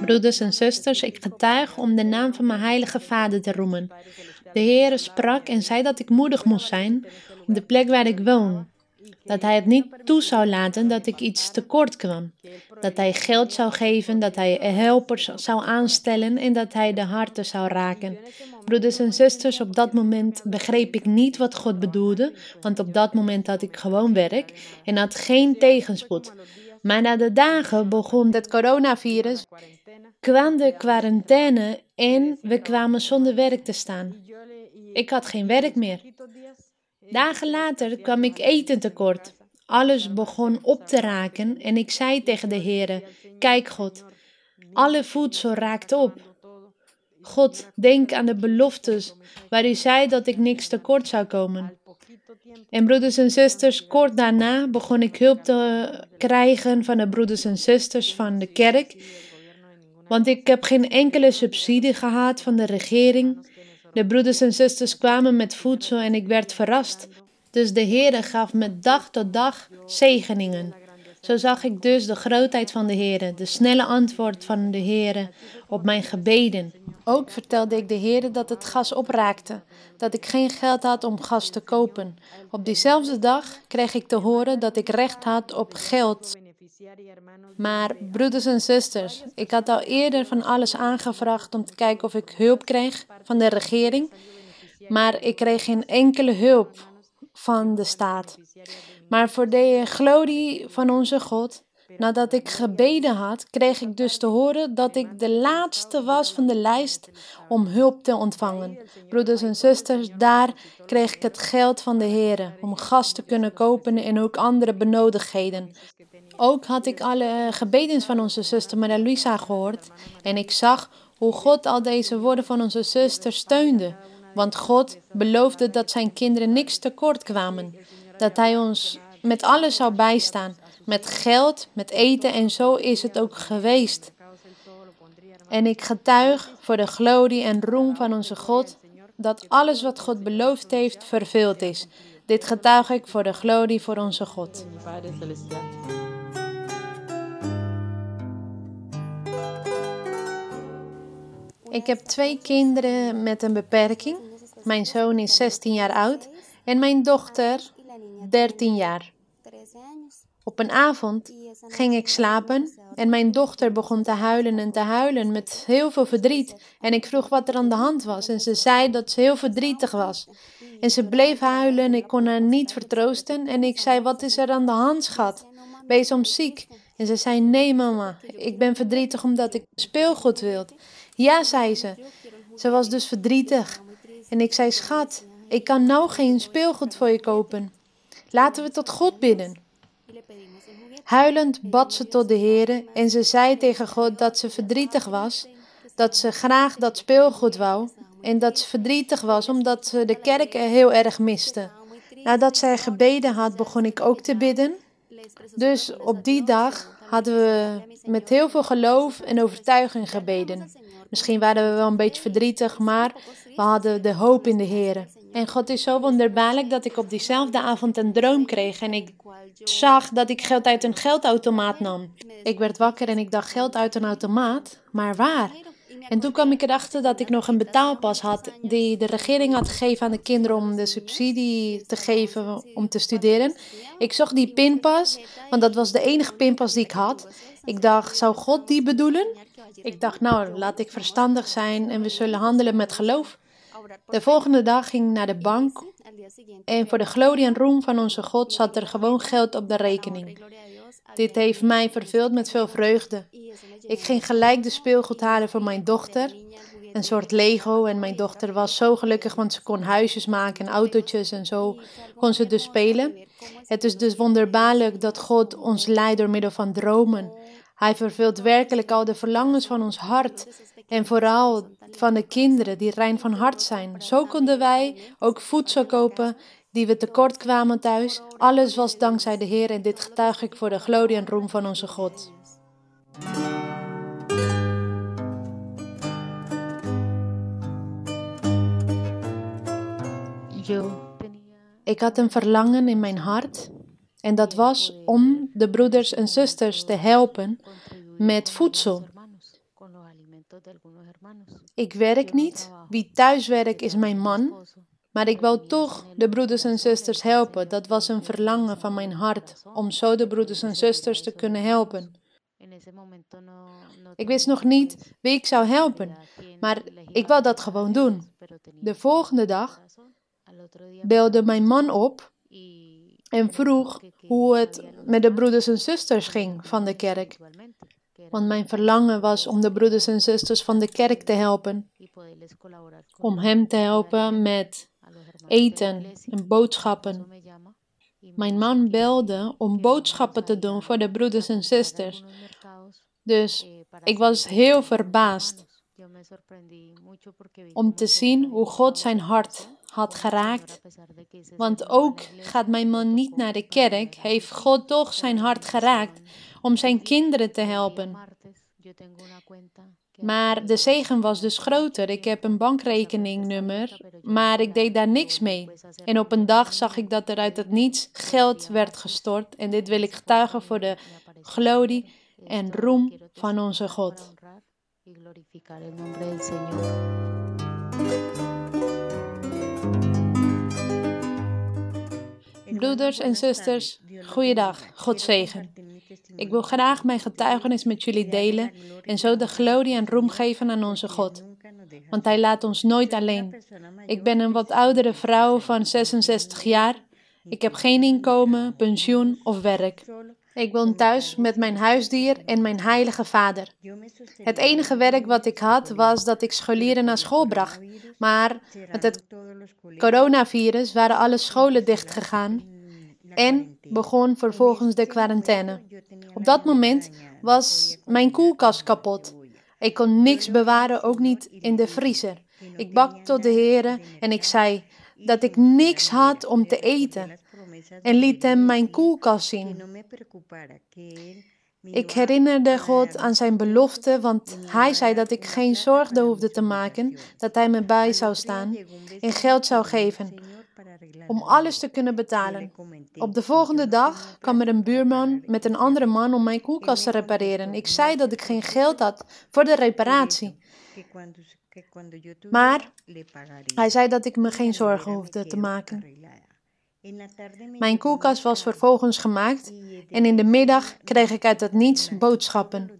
Broeders en zusters, ik getuig om de naam van mijn heilige Vader te roemen. De Heere sprak en zei dat ik moedig moest zijn op de plek waar ik woon. Dat hij het niet toe zou laten dat ik iets tekort kwam. Dat hij geld zou geven, dat hij helpers zou aanstellen en dat hij de harten zou raken. Broeders en zusters, op dat moment begreep ik niet wat God bedoelde, want op dat moment had ik gewoon werk en had geen tegenspoed. Maar na de dagen begon het coronavirus, kwam de quarantaine en we kwamen zonder werk te staan. Ik had geen werk meer. Dagen later kwam ik eten tekort. Alles begon op te raken en ik zei tegen de Heere, kijk God, alle voedsel raakt op. God, denk aan de beloftes waar u zei dat ik niks tekort zou komen. En broeders en zusters, kort daarna begon ik hulp te krijgen van de broeders en zusters van de kerk. Want ik heb geen enkele subsidie gehad van de regering. De broeders en zusters kwamen met voedsel en ik werd verrast. Dus de Heere gaf me dag tot dag zegeningen. Zo zag ik dus de grootheid van de Heere, de snelle antwoord van de Heere op mijn gebeden. Ook vertelde ik de Heere dat het gas opraakte, dat ik geen geld had om gas te kopen. Op diezelfde dag kreeg ik te horen dat ik recht had op geld. Maar broeders en zusters, ik had al eerder van alles aangevraagd om te kijken of ik hulp kreeg van de regering, maar ik kreeg geen enkele hulp van de staat. Maar voor de glorie van onze God, nadat ik gebeden had, kreeg ik dus te horen dat ik de laatste was van de lijst om hulp te ontvangen. Broeders en zusters, daar kreeg ik het geld van de Heer om gas te kunnen kopen en ook andere benodigdheden. Ook had ik alle gebeden van onze zuster Maria Luisa gehoord en ik zag hoe God al deze woorden van onze zuster steunde. Want God beloofde dat zijn kinderen niks tekort kwamen. Dat hij ons met alles zou bijstaan. Met geld, met eten en zo is het ook geweest. En ik getuig voor de glorie en roem van onze God dat alles wat God beloofd heeft vervuld is. Dit getuig ik voor de glorie voor onze God. Ik heb twee kinderen met een beperking. Mijn zoon is 16 jaar oud en mijn dochter 13 jaar. Op een avond ging ik slapen en mijn dochter begon te huilen en te huilen met heel veel verdriet. En ik vroeg wat er aan de hand was en ze zei dat ze heel verdrietig was. En ze bleef huilen en ik kon haar niet vertroosten. En ik zei, wat is er aan de hand, schat? Ben je soms ziek? En ze zei, nee mama, ik ben verdrietig omdat ik speelgoed wil. Ja, zei ze. Ze was dus verdrietig. En ik zei, schat, ik kan nou geen speelgoed voor je kopen. Laten we tot God bidden. Huilend bad ze tot de Heer en ze zei tegen God dat ze verdrietig was, dat ze graag dat speelgoed wou en dat ze verdrietig was omdat ze de kerk heel erg miste. Nadat zij gebeden had, begon ik ook te bidden. Dus op die dag hadden we met heel veel geloof en overtuiging gebeden. Misschien waren we wel een beetje verdrietig, maar we hadden de hoop in de Heer. En God is zo wonderbaarlijk dat ik op diezelfde avond een droom kreeg en ik zag dat ik geld uit een geldautomaat nam. Ik werd wakker en ik dacht geld uit een automaat, maar waar? En toen kwam ik erachter dat ik nog een betaalpas had die de regering had gegeven aan de kinderen om de subsidie te geven om te studeren. Ik zocht die pinpas, want dat was de enige pinpas die ik had. Ik dacht, zou God die bedoelen? Ik dacht, nou, laat ik verstandig zijn en we zullen handelen met geloof. De volgende dag ging ik naar de bank en voor de glorie en roem van onze God zat er gewoon geld op de rekening. Dit heeft mij vervuld met veel vreugde. Ik ging gelijk de speelgoed halen voor mijn dochter, een soort Lego. En mijn dochter was zo gelukkig, want ze kon huisjes maken en autootjes en zo kon ze dus spelen. Het is dus wonderbaarlijk dat God ons leidt door middel van dromen. Hij vervult werkelijk al de verlangens van ons hart en vooral van de kinderen die rein van hart zijn. Zo konden wij ook voedsel kopen die we tekort kwamen thuis. Alles was dankzij de Heer en dit getuig ik voor de glorie en roem van onze God. Ik had een verlangen in mijn hart en dat was om de broeders en zusters te helpen met voedsel. Ik werk niet, wie thuis werkt is mijn man, maar ik wou toch de broeders en zusters helpen. Dat was een verlangen van mijn hart, om zo de broeders en zusters te kunnen helpen. Ik wist nog niet wie ik zou helpen, maar ik wou dat gewoon doen. De volgende dag belde mijn man op en vroeg hoe het met de broeders en zusters ging van de kerk. Want mijn verlangen was om de broeders en zusters van de kerk te helpen. Om hem te helpen met eten en boodschappen. Mijn man belde om boodschappen te doen voor de broeders en zusters. Dus ik was heel verbaasd om te zien hoe God zijn hart had geraakt. Want ook gaat mijn man niet naar de kerk, heeft God toch zijn hart geraakt om zijn kinderen te helpen. Maar de zegen was dus groter. Ik heb een bankrekeningnummer, maar ik deed daar niks mee. En op een dag zag ik dat er uit het niets geld werd gestort. En dit wil ik getuigen voor de glorie en roem van onze God. Broeders en zusters, goeiedag, God zegen. Ik wil graag mijn getuigenis met jullie delen en zo de glorie en roem geven aan onze God. Want Hij laat ons nooit alleen. Ik ben een wat oudere vrouw van 66 jaar. Ik heb geen inkomen, pensioen of werk. Ik woon thuis met mijn huisdier en mijn heilige vader. Het enige werk wat ik had was dat ik scholieren naar school bracht. Maar met het coronavirus waren alle scholen dichtgegaan en begon vervolgens de quarantaine. Op dat moment was mijn koelkast kapot. Ik kon niks bewaren, ook niet in de vriezer. Ik bak tot de heren en ik zei dat ik niks had om te eten en liet hem mijn koelkast zien. Ik herinnerde God aan zijn belofte, want hij zei dat ik geen zorgen hoefde te maken, dat hij me bij zou staan en geld zou geven om alles te kunnen betalen. Op de volgende dag kwam er een buurman met een andere man om mijn koelkast te repareren. Ik zei dat ik geen geld had voor de reparatie. Maar hij zei dat ik me geen zorgen hoefde te maken. Mijn koelkast was vervolgens gemaakt en in de middag kreeg ik uit het niets boodschappen.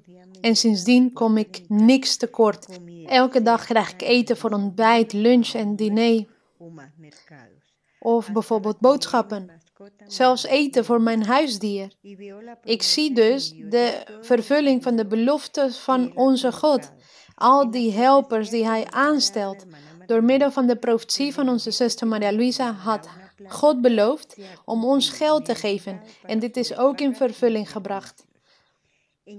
En sindsdien kom ik niks tekort. Elke dag krijg ik eten voor ontbijt, lunch en diner. Of bijvoorbeeld boodschappen. Zelfs eten voor mijn huisdier. Ik zie dus de vervulling van de beloftes van onze God. Al die helpers die Hij aanstelt. Door middel van de profetie van onze zuster Maria Luisa had God beloofd om ons geld te geven. En dit is ook in vervulling gebracht.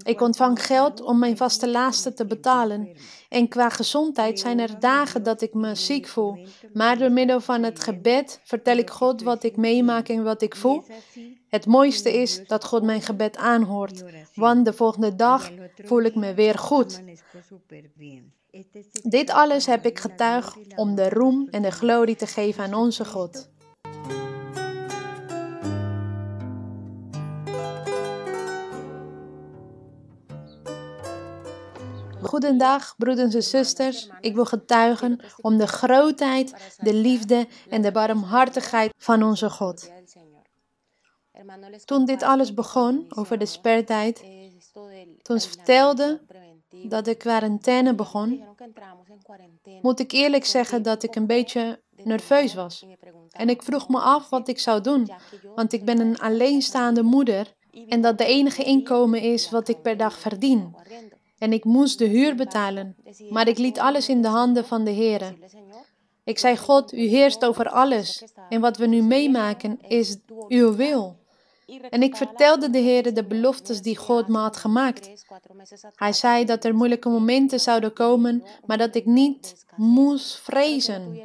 Ik ontvang geld om mijn vaste lasten te betalen. En qua gezondheid zijn er dagen dat ik me ziek voel. Maar door middel van het gebed vertel ik God wat ik meemaak en wat ik voel. Het mooiste is dat God mijn gebed aanhoort. Want de volgende dag voel ik me weer goed. Dit alles heb ik getuigd om de roem en de glorie te geven aan onze God. Goedendag, broeders en zusters. Ik wil getuigen om de grootheid, de liefde en de barmhartigheid van onze God. Toen dit alles begon, over de spertijd, toen ze vertelde dat de quarantaine begon, moet ik eerlijk zeggen dat ik een beetje nerveus was. En ik vroeg me af wat ik zou doen, want ik ben een alleenstaande moeder en dat de enige inkomen is wat ik per dag verdien en ik moest de huur betalen, maar ik liet alles in de handen van de Heer. Ik zei, God, u heerst over alles en wat we nu meemaken is uw wil. En ik vertelde de Heer de beloftes die God me had gemaakt. Hij zei dat er moeilijke momenten zouden komen, maar dat ik niet moest vrezen.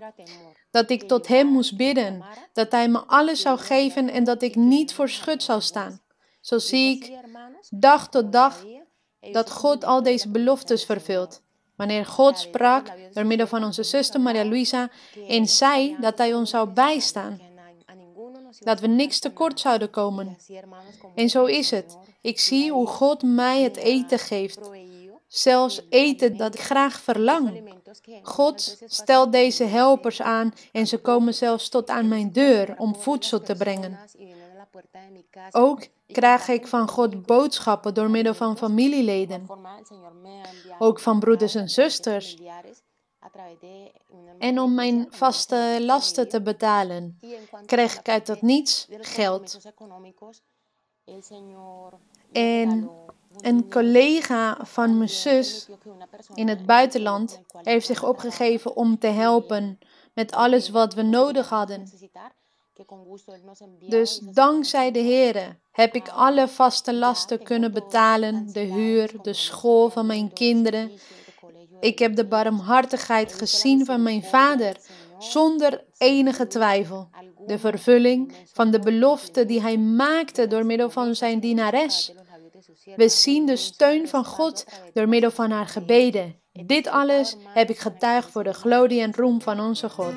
Dat ik tot Hem moest bidden, dat Hij me alles zou geven en dat ik niet voor schut zou staan. Zo zie ik dag tot dag dat God al deze beloftes vervult. Wanneer God sprak door middel van onze zuster Maria Luisa en zei dat Hij ons zou bijstaan. Dat we niks tekort zouden komen. En zo is het. Ik zie hoe God mij het eten geeft. zelfs eten dat ik graag verlang. God stelt deze helpers aan en ze komen zelfs tot aan mijn deur om voedsel te brengen. Ook krijg ik van God boodschappen door middel van familieleden, ook van broeders en zusters. En om mijn vaste lasten te betalen, krijg ik uit dat niets geld. En een collega van mijn zus in het buitenland heeft zich opgegeven om te helpen met alles wat we nodig hadden. Dus dankzij de Heer heb ik alle vaste lasten kunnen betalen, de huur, de school van mijn kinderen. Ik heb de barmhartigheid gezien van mijn vader, zonder enige twijfel. De vervulling van de belofte die hij maakte door middel van zijn dienares. We zien de steun van God door middel van haar gebeden. Dit alles heb ik getuigd voor de glorie en roem van onze God.